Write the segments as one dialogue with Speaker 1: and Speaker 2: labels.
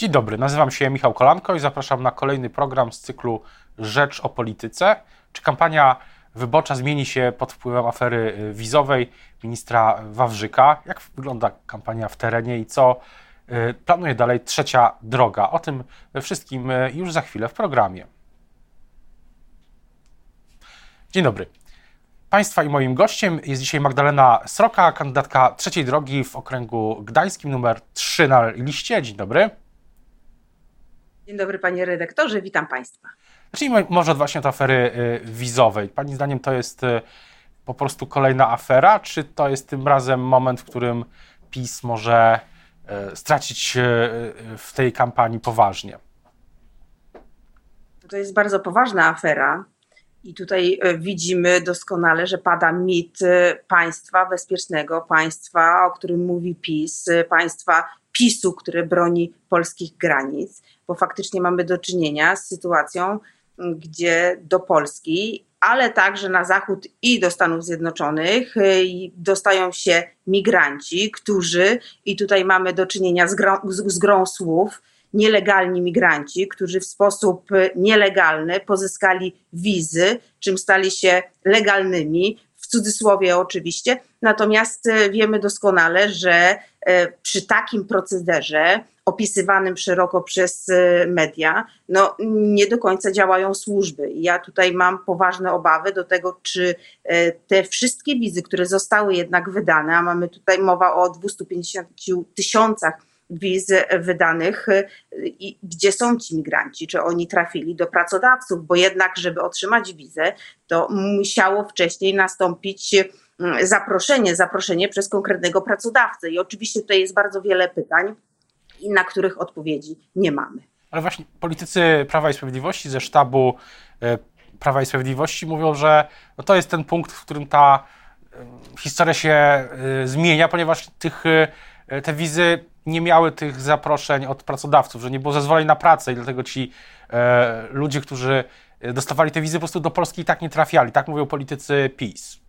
Speaker 1: Dzień dobry, nazywam się Michał Kolanko i zapraszam na kolejny program z cyklu Rzecz o polityce. Czy kampania wyborcza zmieni się pod wpływem afery y, wizowej ministra Wawrzyka? Jak wygląda kampania w terenie i co y, planuje dalej trzecia droga? O tym wszystkim y, już za chwilę w programie. Dzień dobry. Państwa i moim gościem jest dzisiaj Magdalena Sroka, kandydatka trzeciej drogi w okręgu gdańskim numer 3 na liście. Dzień dobry.
Speaker 2: Dzień dobry panie redaktorze, witam państwa.
Speaker 1: Zacznijmy może od właśnie od afery y, wizowej. Pani zdaniem to jest y, po prostu kolejna afera, czy to jest tym razem moment, w którym PiS może y, stracić w tej kampanii poważnie?
Speaker 2: To jest bardzo poważna afera. I tutaj widzimy doskonale, że pada mit państwa bezpiecznego, państwa, o którym mówi PiS, państwa PiSu, które broni polskich granic, bo faktycznie mamy do czynienia z sytuacją, gdzie do Polski, ale także na zachód i do Stanów Zjednoczonych y, dostają się migranci, którzy, i tutaj mamy do czynienia z grą, z, z grą słów, nielegalni migranci, którzy w sposób nielegalny pozyskali wizy, czym stali się legalnymi, w cudzysłowie oczywiście. Natomiast y, wiemy doskonale, że y, przy takim procederze opisywanym szeroko przez y, media, no nie do końca działają służby. Ja tutaj mam poważne obawy do tego, czy te wszystkie wizy, które zostały jednak wydane, a mamy tutaj mowa o 250 tysiącach wiz wydanych i gdzie są ci migranci, czy oni trafili do pracodawców, bo jednak, żeby otrzymać wizę, to musiało wcześniej nastąpić zaproszenie, zaproszenie przez konkretnego pracodawcę. I oczywiście tutaj jest bardzo wiele pytań, na których odpowiedzi nie mamy.
Speaker 1: Ale właśnie politycy Prawa i Sprawiedliwości ze sztabu e, Prawa i Sprawiedliwości mówią, że no to jest ten punkt, w którym ta e, historia się e, zmienia, ponieważ tych, te wizy nie miały tych zaproszeń od pracodawców, że nie było zezwoleń na pracę i dlatego ci ludzie, którzy dostawali te wizy, po prostu do Polski i tak nie trafiali. Tak mówią politycy PiS.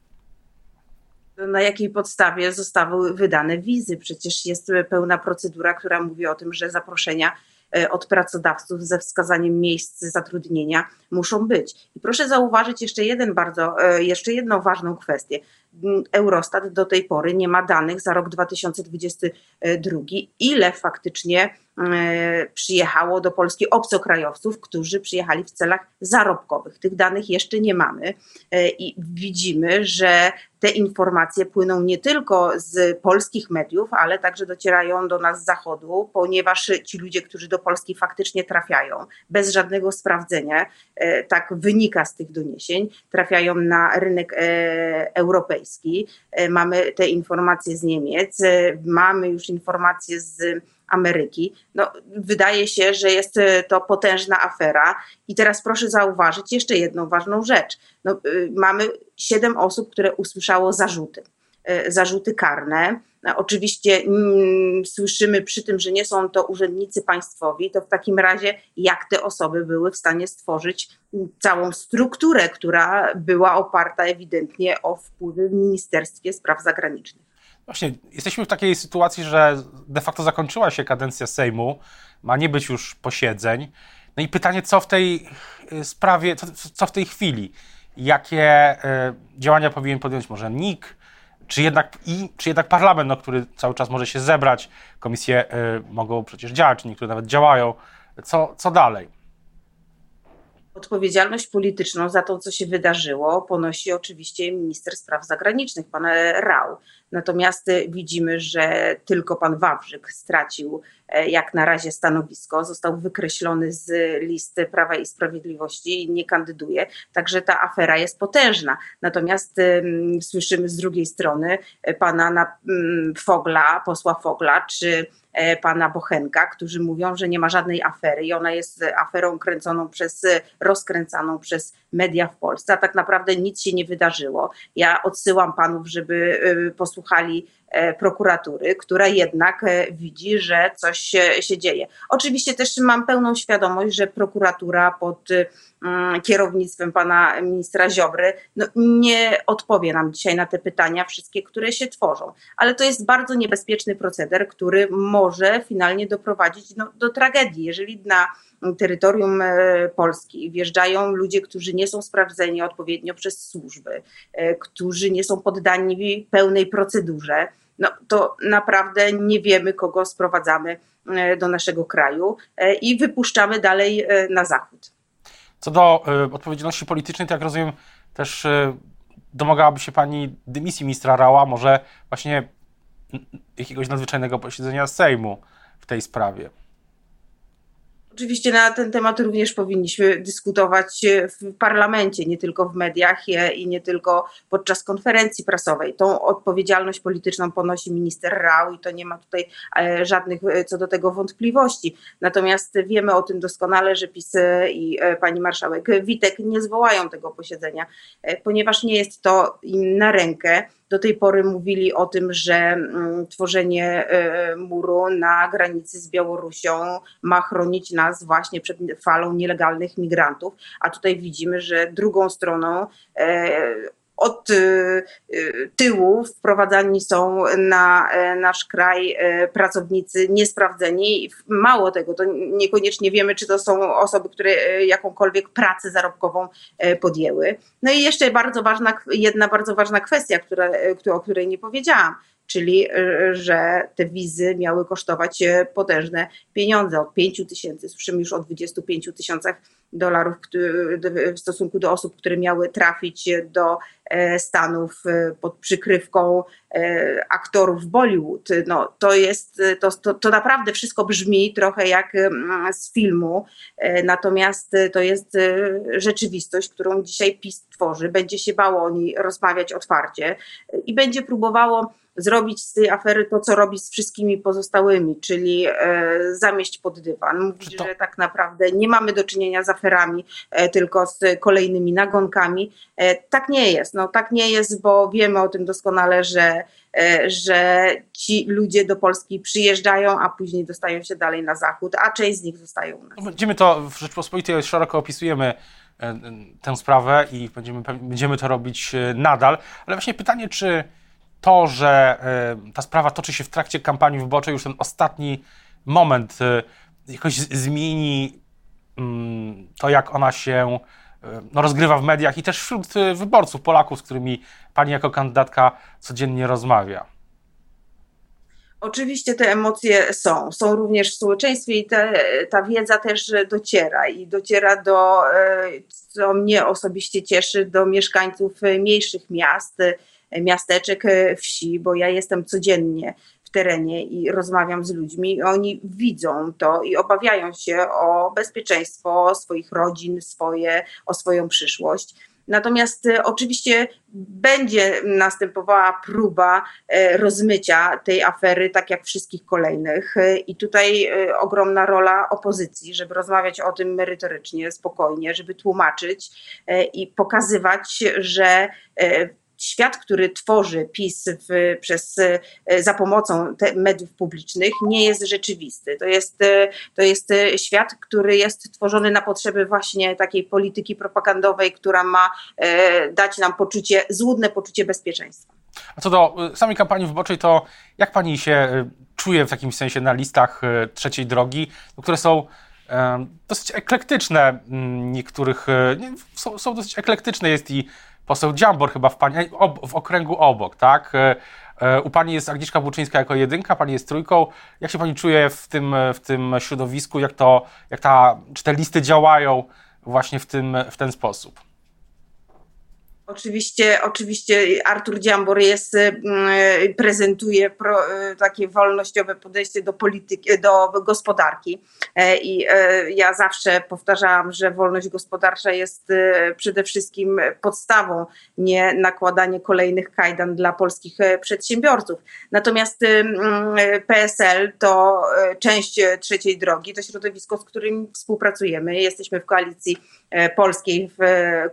Speaker 2: Na jakiej podstawie zostały wydane wizy? Przecież jest pełna procedura, która mówi o tym, że zaproszenia E, od pracodawców ze wskazaniem miejsc zatrudnienia muszą być. I proszę zauważyć jeszcze jeden bardzo, e, jeszcze jedną ważną kwestię. Eurostat do tej pory nie ma danych za rok 2022, ile faktycznie e, przyjechało do Polski obcokrajowców, którzy przyjechali w celach zarobkowych. Tych danych jeszcze nie mamy i widzimy, że te informacje płyną nie tylko z polskich mediów, ale także docierają do nas z zachodu, ponieważ ci ludzie, którzy do Polski faktycznie trafiają bez żadnego sprawdzenia, e, tak wynika z tych doniesień, trafiają na rynek e, europejski. E, mamy te informacje z Niemiec, mamy już informacje z Ameryki. No, wydaje się, że jest to potężna afera. I teraz proszę zauważyć jeszcze jedną ważną rzecz. No, mamy siedem osób, które usłyszało zarzuty. Zarzuty karne oczywiście mm, słyszymy przy tym, że nie są to urzędnicy państwowi, to w takim razie jak te osoby były w stanie stworzyć całą strukturę, która była oparta ewidentnie o wpływy w Ministerstwie Spraw Zagranicznych.
Speaker 1: Właśnie, jesteśmy w takiej sytuacji, że de facto zakończyła się kadencja Sejmu, ma nie być już posiedzeń. No i pytanie, co w tej y, sprawie, co, co w tej chwili? Jakie y, działania powinien podjąć może NIK, czy jednak, i, czy jednak parlament, no, który cały czas może się zebrać, komisje y, mogą przecież działać, niektóre nawet działają. Co, co dalej?
Speaker 2: Odpowiedzialność polityczną za to, co się wydarzyło, ponosi oczywiście minister spraw zagranicznych, pan Rał. Natomiast widzimy, że tylko pan Wawrzyk stracił e, jak na razie stanowisko, został wykreślony z listy Prawa i Sprawiedliwości i nie kandyduje. Także ta afera jest potężna. Natomiast um, słyszymy z drugiej strony e, pana um, Fogla, posła Fogla, czy E, pana Bochenka, którzy mówią, że nie ma żadnej afery i ona jest aferą kręconą przez, rozkręcaną przez media w Polsce, a tak naprawdę nic się nie wydarzyło. Ja odsyłam panów, żeby e, posłuchali prokuratury, która jednak widzi, że coś się, się dzieje. Oczywiście też mam pełną świadomość, że prokuratura pod Mm, kierownictwem pana ministra Ziobry, no, nie odpowie nam dzisiaj na te pytania, wszystkie, które się tworzą. Ale to jest bardzo niebezpieczny proceder, który może finalnie doprowadzić no, do tragedii. Jeżeli na terytorium e, Polski wjeżdżają ludzie, którzy nie są sprawdzeni odpowiednio przez służby, e, którzy nie są poddani pełnej procedurze, no, to naprawdę nie wiemy, kogo sprowadzamy e, do naszego kraju i wypuszczamy dalej na zachód.
Speaker 1: Co do odpowiedzialności politycznej, to jak rozumiem, też domagałaby się pani dymisji ministra Rała, może właśnie jakiegoś nadzwyczajnego posiedzenia Sejmu w tej sprawie.
Speaker 2: Oczywiście na ten temat również powinniśmy dyskutować w parlamencie, nie tylko w mediach i nie tylko podczas konferencji prasowej. Tą odpowiedzialność polityczną ponosi minister Rał i to nie ma tutaj e, żadnych e, co do tego wątpliwości. Natomiast wiemy o tym doskonale, że PiS i e, pani marszałek Witek nie zwołają tego posiedzenia, ponieważ nie jest to im na rękę. Do tej pory mówili o tym, że mm, tworzenie e, muru na granicy z Białorusią ma chronić nas właśnie przed falą nielegalnych migrantów, a tutaj widzimy, że drugą stroną e, od y, y, tyłu wprowadzani są na e, nasz kraj e, pracownicy niesprawdzeni. Mało tego, to niekoniecznie wiemy, czy to są osoby, które e, jakąkolwiek pracę zarobkową podjęły. No i jeszcze bardzo ważna, jedna bardzo ważna kwestia, która, o której nie powiedziałam czyli że te wizy miały kosztować potężne pieniądze, od 5 tysięcy, słyszymy już o 25 tysiącach dolarów w stosunku do osób, które miały trafić do e, Stanów e, pod przykrywką e, aktorów Bollywood. No, to jest, to, to, to naprawdę wszystko brzmi trochę jak mm, z filmu, natomiast to jest rzeczywistość, którą dzisiaj PiS tworzy, będzie się bało o niej rozmawiać otwarcie i będzie próbowało zrobić z tej afery to, co robi z wszystkimi pozostałymi, czyli e, zamieść pod dywan. Mówić, to... że tak naprawdę nie mamy do czynienia z aferami, e, tylko z kolejnymi nagonkami. E, tak nie jest. No, tak nie jest, bo wiemy o tym doskonale, że że ci ludzie do Polski przyjeżdżają, a później dostają się dalej na zachód, a część z nich zostają u nas.
Speaker 1: No, będziemy to w Rzeczpospolitej szeroko opisujemy tę sprawę i będziemy, będziemy to robić nadal, ale właśnie pytanie, czy to, że e, ta sprawa toczy się w trakcie kampanii wyborczej, już ten ostatni moment e, jakoś zmieni mm, to, jak ona się e, no, rozgrywa w mediach i też wśród wyborców, Polaków, z którymi pani jako kandydatka codziennie rozmawia.
Speaker 2: Oczywiście te emocje są, są również w społeczeństwie i te, ta wiedza też dociera i dociera do, co mnie osobiście cieszy, do mieszkańców mniejszych miast, miasteczek, e, wsi, bo ja jestem codziennie w terenie i rozmawiam z ludźmi, i oni widzą to i obawiają się o bezpieczeństwo swoich rodzin, swoje, o swoją przyszłość. Natomiast e, oczywiście będzie następowała próba e, rozmycia tej afery, tak jak wszystkich kolejnych. I tutaj ogromna rola opozycji, żeby rozmawiać o tym merytorycznie, spokojnie, żeby tłumaczyć i pokazywać, że świat, który tworzy PiS w, przez, e, za pomocą mediów publicznych, nie jest rzeczywisty. To jest, e, to jest e, świat, który jest tworzony na potrzeby właśnie takiej polityki propagandowej, która ma dać nam poczucie, złudne poczucie bezpieczeństwa.
Speaker 1: A co do samej kampanii wyborczej, to jak pani się czuje w takim sensie na listach trzeciej drogi, które są dosyć eklektyczne niektórych, są, są dosyć eklektyczne, jest i poseł Dziambor chyba w, pani, w okręgu obok, tak? E, e, u pani jest Agnieszka Buczyńska jako jedynka, pani jest trójką. Jak się pani czuje w tym, w tym środowisku? Jak, to, jak ta, czy te listy działają właśnie w, tym, w ten sposób?
Speaker 2: Oczywiście, oczywiście Artur Dziambor jest, mm, prezentuje pro, takie wolnościowe podejście do polityki, do gospodarki e, i e, ja zawsze powtarzałam, że wolność gospodarcza jest e, przede wszystkim podstawą, nie nakładanie kolejnych kajdan dla polskich przedsiębiorców. Natomiast PSL to część trzeciej drogi, to środowisko, z którym współpracujemy. Jesteśmy w koalicji polskiej w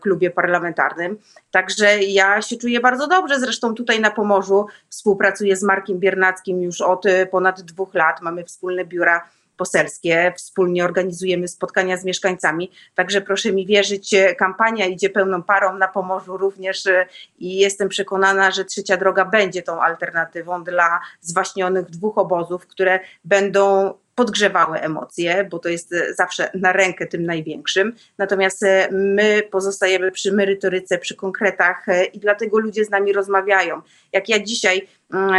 Speaker 2: klubie parlamentarnym Także ja się czuję bardzo dobrze. Zresztą tutaj na Pomorzu współpracuję z Markiem Biernackim już od ponad dwóch lat. Mamy wspólne biura poselskie, wspólnie organizujemy spotkania z mieszkańcami. Także proszę mi wierzyć, kampania idzie pełną parą na Pomorzu również e, i jestem przekonana, że trzecia droga będzie tą alternatywą dla zwaśnionych dwóch obozów, które będą podgrzewały emocje, bo to jest e, zawsze na rękę tym największym. Natomiast e, my pozostajemy przy merytoryce, przy konkretach e, i dlatego ludzie z nami rozmawiają. Jak ja dzisiaj mm,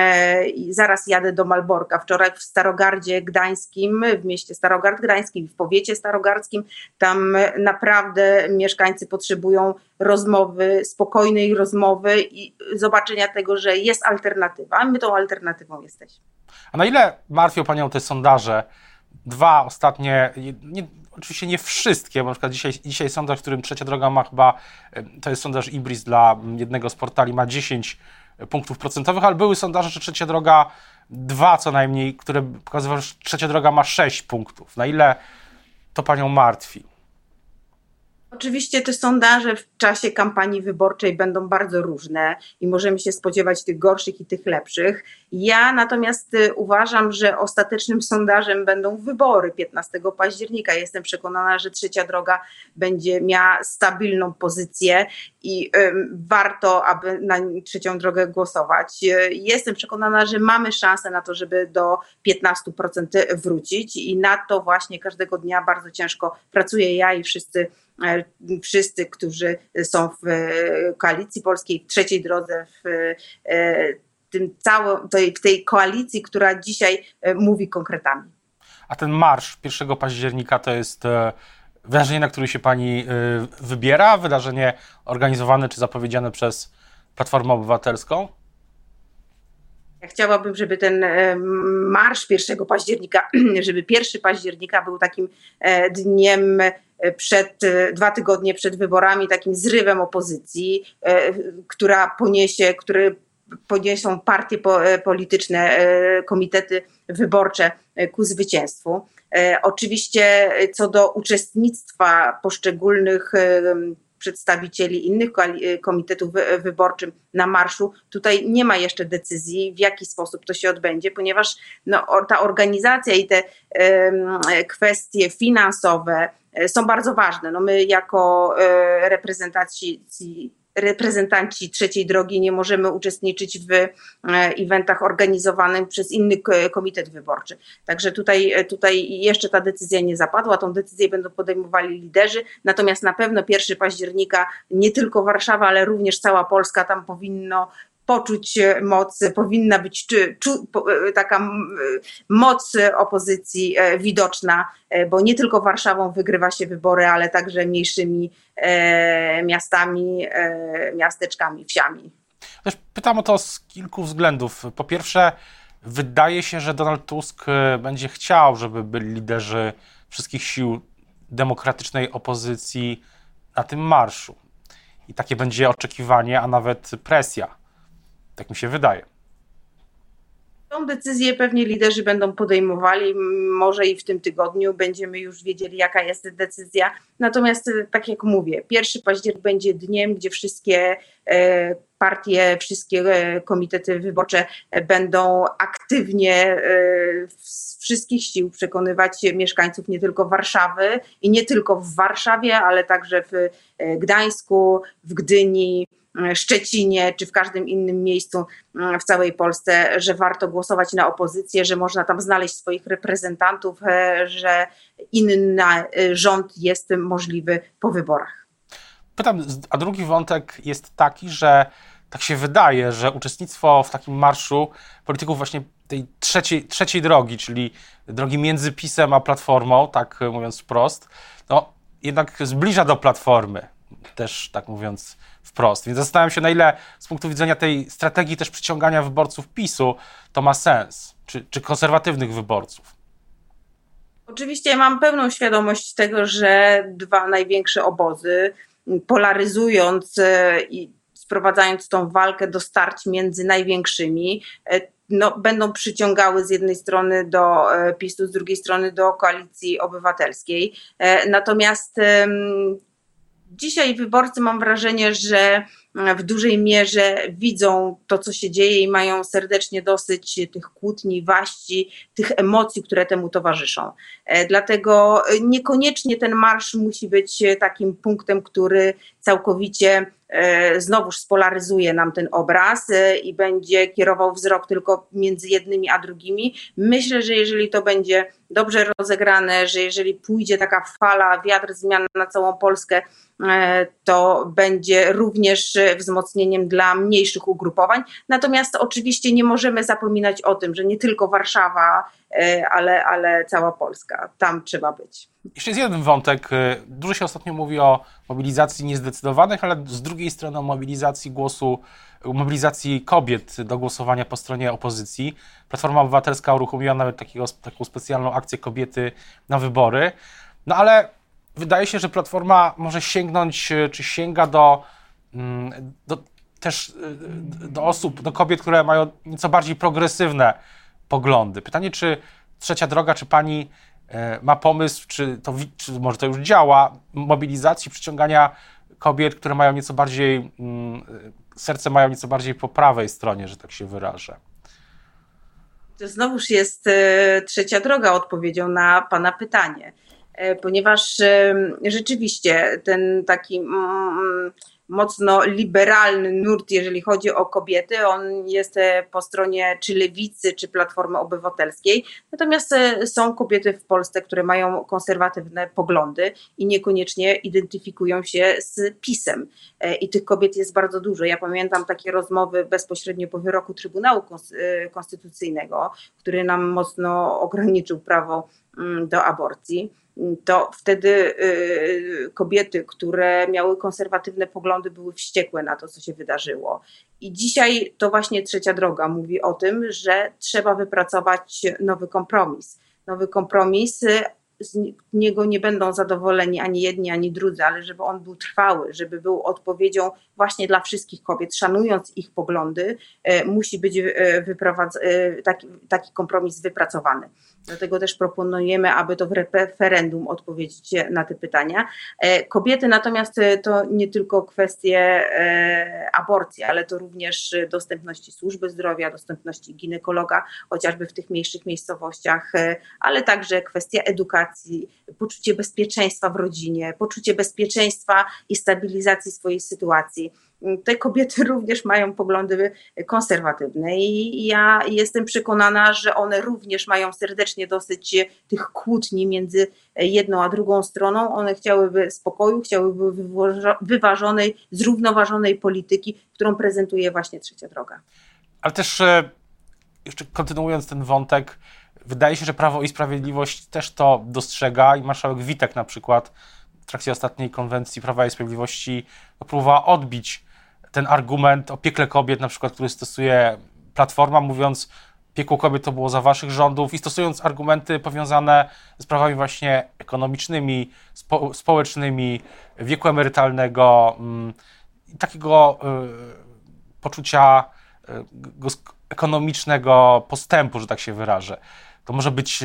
Speaker 2: zaraz jadę do Malborka, wczoraj w Starogardzie Gdańskim, w mieście Starogard Gdańskim, w powiecie starogardzkim, tam naprawdę mieszkańcy potrzebują rozmowy, spokojnej rozmowy i zobaczenia tego, że jest alternatywa. My tą alternatywą jesteśmy.
Speaker 1: A na ile martwią Panią te sondaże? Dwa ostatnie, nie, oczywiście nie wszystkie, bo na przykład dzisiaj, dzisiaj sondaż, w którym Trzecia Droga ma chyba, to jest sondaż Ibris dla jednego z portali, ma 10 punktów procentowych, ale były sondaże, że Trzecia Droga dwa co najmniej, które pokazywały, że Trzecia Droga ma 6 punktów. Na ile to Panią martwi?
Speaker 2: Oczywiście te sondaże w czasie kampanii wyborczej będą bardzo różne i możemy się spodziewać tych gorszych i tych lepszych. Ja natomiast y, uważam, że ostatecznym sondażem będą wybory 15 października. Jestem przekonana, że trzecia droga będzie miała stabilną pozycję i warto, aby na trzecią drogę głosować. Y, jestem przekonana, że mamy szansę na to, żeby do 15% wrócić i na to właśnie każdego dnia bardzo ciężko pracuję ja i wszyscy wszyscy, którzy są w e, koalicji polskiej, w trzeciej drodze, w e, tym całym, tej, tej koalicji, która dzisiaj mówi konkretami.
Speaker 1: A ten marsz 1 października to jest wydarzenie, na które się pani wybiera? Wydarzenie organizowane czy zapowiedziane przez Platformę Obywatelską?
Speaker 2: Ja chciałabym, żeby ten marsz 1 października, żeby 1 października był takim dniem przed, e, dwa tygodnie przed wyborami takim zrywem opozycji, e, która poniesie, który poniosą partie e, polityczne, komitety wyborcze ku zwycięstwu. Oczywiście co do uczestnictwa poszczególnych przedstawicieli innych komitetów wyborczych na marszu. Tutaj nie ma jeszcze decyzji, w jaki sposób to się odbędzie, ponieważ no, ta organizacja i te kwestie finansowe, E, są bardzo ważne. No my jako e, reprezentanci trzeciej drogi nie możemy uczestniczyć w e, eventach organizowanych przez inny komitet wyborczy. Także tutaj, tutaj jeszcze ta decyzja nie zapadła, tą decyzję będą podejmowali liderzy, natomiast na pewno 1 października nie tylko Warszawa, ale również cała Polska tam powinno poczuć e, moc, powinna być czy, e, taka e, moc opozycji widoczna, bo nie tylko Warszawą wygrywa się wybory, ale także mniejszymi miastami, miasteczkami, wsiami.
Speaker 1: Też pytam o to z kilku względów. Po pierwsze, wydaje się, że Donald Tusk będzie chciał, żeby byli liderzy wszystkich sił demokratycznej opozycji na tym marszu. I takie będzie oczekiwanie, a nawet presja tak mi się wydaje.
Speaker 2: Tą decyzję pewnie liderzy będą podejmowali, może i w tym tygodniu będziemy już wiedzieli, jaka jest decyzja. Natomiast, e, tak jak mówię, 1 październik będzie dniem, gdzie wszystkie e, partie, wszystkie e, komitety wyborcze będą aktywnie z wszystkich sił przekonywać mieszkańców nie tylko Warszawy i nie tylko w Warszawie, ale także w Gdańsku, w Gdyni, Szczecinie czy w każdym innym miejscu mm, w całej Polsce, że warto głosować na opozycję, że można tam znaleźć swoich reprezentantów, e, że inny e, rząd jest możliwy po wyborach.
Speaker 1: Pytam, a drugi wątek jest taki, że tak się wydaje, że uczestnictwo w takim marszu polityków właśnie tej trzeciej, trzeciej drogi, czyli drogi między PiSem a Platformą, tak mówiąc wprost, no jednak zbliża do Platformy, też tak mówiąc wprost. Więc zastanawiam się, na ile z punktu widzenia tej strategii też przyciągania wyborców PiSu to ma sens, czy, czy konserwatywnych wyborców.
Speaker 2: Oczywiście mam pełną świadomość tego, że dwa największe obozy, polaryzując e, i sprowadzając tą walkę do starć między największymi, e, no, będą przyciągały z jednej strony do e, PiSu, z drugiej strony do koalicji obywatelskiej. Natomiast Dzisiaj wyborcy mam wrażenie, że w dużej mierze widzą to, co się dzieje i mają serdecznie dosyć tych kłótni, waści, tych emocji, które temu towarzyszą. E, dlatego niekoniecznie ten marsz musi być takim punktem, który całkowicie e, znowuż spolaryzuje nam ten obraz e, i będzie kierował wzrok tylko między jednymi a drugimi. Myślę, że jeżeli to będzie dobrze rozegrane, że jeżeli pójdzie taka fala, wiatr zmian na całą Polskę, E, to będzie również wzmocnieniem dla mniejszych ugrupowań. Natomiast oczywiście nie możemy zapominać o tym, że nie tylko Warszawa, e, ale, ale cała Polska. Tam trzeba być.
Speaker 1: Jeszcze jest jeden wątek. E, dużo się ostatnio mówi o mobilizacji niezdecydowanych, ale z drugiej strony o mobilizacji głosu, mobilizacji kobiet do głosowania po stronie opozycji. Platforma Obywatelska uruchomiła nawet takiego, taką specjalną akcję kobiety na wybory. No ale wydaje się, że Platforma może sięgnąć, e, czy sięga do, mm, do też e, do osób, do kobiet, które mają nieco bardziej progresywne poglądy. Pytanie, czy trzecia droga, czy pani e, ma pomysł, czy, to, czy może to już działa, mobilizacji, przyciągania kobiet, które mają nieco bardziej, mm, serce mają nieco bardziej po prawej stronie, że tak się wyrażę.
Speaker 2: To znowuż jest trzecia droga odpowiedzią na Pana pytanie. E, ponieważ rzeczywiście ten taki mm, mocno liberalny nurt, jeżeli chodzi o kobiety. On jest e, po stronie czy lewicy, czy Platformy Obywatelskiej. Natomiast e, są kobiety w Polsce, które mają konserwatywne poglądy i niekoniecznie identyfikują się z PiSem. I tych kobiet jest bardzo dużo. Ja pamiętam takie rozmowy bezpośrednio po wyroku Trybunału Konstytucyjnego, który nam mocno ograniczył prawo do aborcji to wtedy y, kobiety, które miały konserwatywne poglądy, były wściekłe na to, co się wydarzyło. I dzisiaj to właśnie trzecia droga mówi o tym, że trzeba wypracować nowy kompromis. Nowy kompromis, z niego nie będą zadowoleni ani jedni, ani drudzy, ale żeby on był trwały, żeby był odpowiedzią właśnie dla wszystkich kobiet, szanując ich poglądy, e, musi być e, e, taki, taki kompromis wypracowany. Dlatego też proponujemy, aby to w referendum odpowiedzieć na te pytania. Kobiety natomiast to nie tylko kwestie aborcji, ale to również dostępności służby zdrowia, dostępności ginekologa, chociażby w tych mniejszych miejscowościach, ale także kwestia edukacji, poczucie bezpieczeństwa w rodzinie, poczucie bezpieczeństwa i stabilizacji swojej sytuacji te kobiety również mają poglądy konserwatywne i ja jestem przekonana, że one również mają serdecznie dosyć tych kłótni między jedną a drugą stroną. One chciałyby spokoju, chciałyby wyważonej, zrównoważonej polityki, którą prezentuje właśnie Trzecia Droga.
Speaker 1: Ale też e, jeszcze kontynuując ten wątek, wydaje się, że Prawo i Sprawiedliwość też to dostrzega i marszałek Witek na przykład w trakcie ostatniej konwencji Prawa i Sprawiedliwości próbowała odbić ten argument o piekle kobiet, na przykład, który stosuje Platforma, mówiąc, piekło kobiet to było za waszych rządów i stosując argumenty powiązane z sprawami właśnie ekonomicznymi, spo, społecznymi, wieku emerytalnego, mm, takiego y, poczucia y, ekonomicznego postępu, że tak się wyrażę. To może być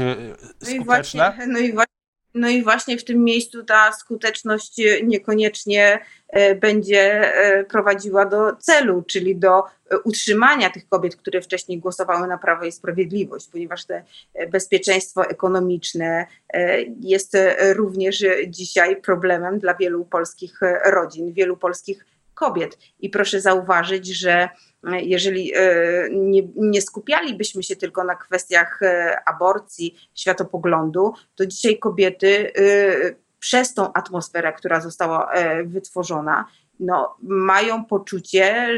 Speaker 1: skuteczne.
Speaker 2: No i właśnie, no i właśnie no i właśnie w tym miejscu ta skuteczność niekoniecznie e, będzie e, prowadziła do celu, czyli do e, utrzymania tych kobiet, które wcześniej głosowały na Prawo i Sprawiedliwość, ponieważ te bezpieczeństwo ekonomiczne jest również dzisiaj problemem dla wielu polskich rodzin, wielu polskich kobiet. I proszę zauważyć, że jeżeli e, nie, nie skupialibyśmy się tylko na kwestiach e, aborcji, światopoglądu, to dzisiaj kobiety e, przez tą atmosferę, która została wytworzona, no, mają poczucie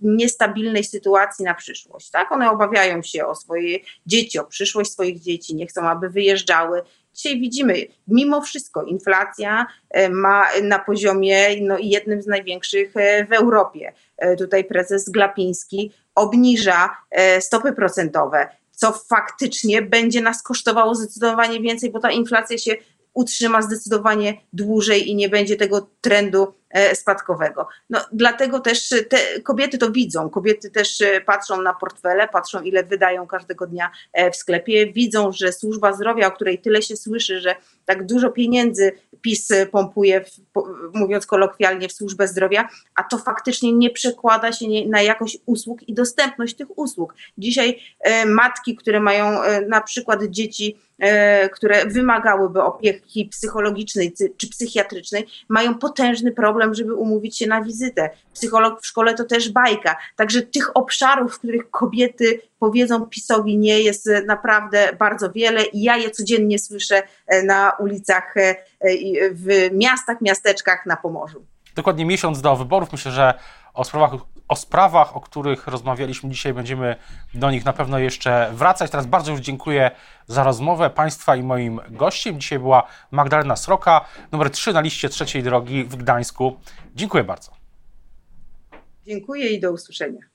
Speaker 2: niestabilnej sytuacji na przyszłość. Tak? One obawiają się o swoje dzieci, o przyszłość swoich dzieci, nie chcą, aby wyjeżdżały. Dzisiaj widzimy, mimo wszystko inflacja ma na poziomie no, jednym z największych w Europie. E, tutaj prezes Glapiński obniża e, stopy procentowe, co faktycznie będzie nas kosztowało zdecydowanie więcej, bo ta inflacja się utrzyma zdecydowanie dłużej i nie będzie tego trendu e, spadkowego. No, dlatego też te kobiety to widzą. Kobiety też patrzą na portfele, patrzą ile wydają każdego dnia w sklepie, widzą, że służba zdrowia, o której tyle się słyszy, że tak dużo pieniędzy PiS pompuje, mówiąc kolokwialnie, w służbę zdrowia, a to faktycznie nie przekłada się na jakość usług i dostępność tych usług. Dzisiaj e, matki, które mają e, na przykład dzieci, e, które wymagałyby opieki psychologicznej czy psychiatrycznej, mają potężny problem, żeby umówić się na wizytę. Psycholog w szkole to też bajka. Także tych obszarów, w których kobiety powiedzą PiSowi nie, jest naprawdę bardzo wiele i ja je codziennie słyszę na ulicach w miastach, miasteczkach na Pomorzu.
Speaker 1: Dokładnie miesiąc do wyborów. Myślę, że o sprawach, o sprawach, o których rozmawialiśmy dzisiaj, będziemy do nich na pewno jeszcze wracać. Teraz bardzo już dziękuję za rozmowę Państwa i moim gościem. Dzisiaj była Magdalena Sroka, numer 3 na liście trzeciej drogi w Gdańsku. Dziękuję bardzo.
Speaker 2: Dziękuję i do usłyszenia.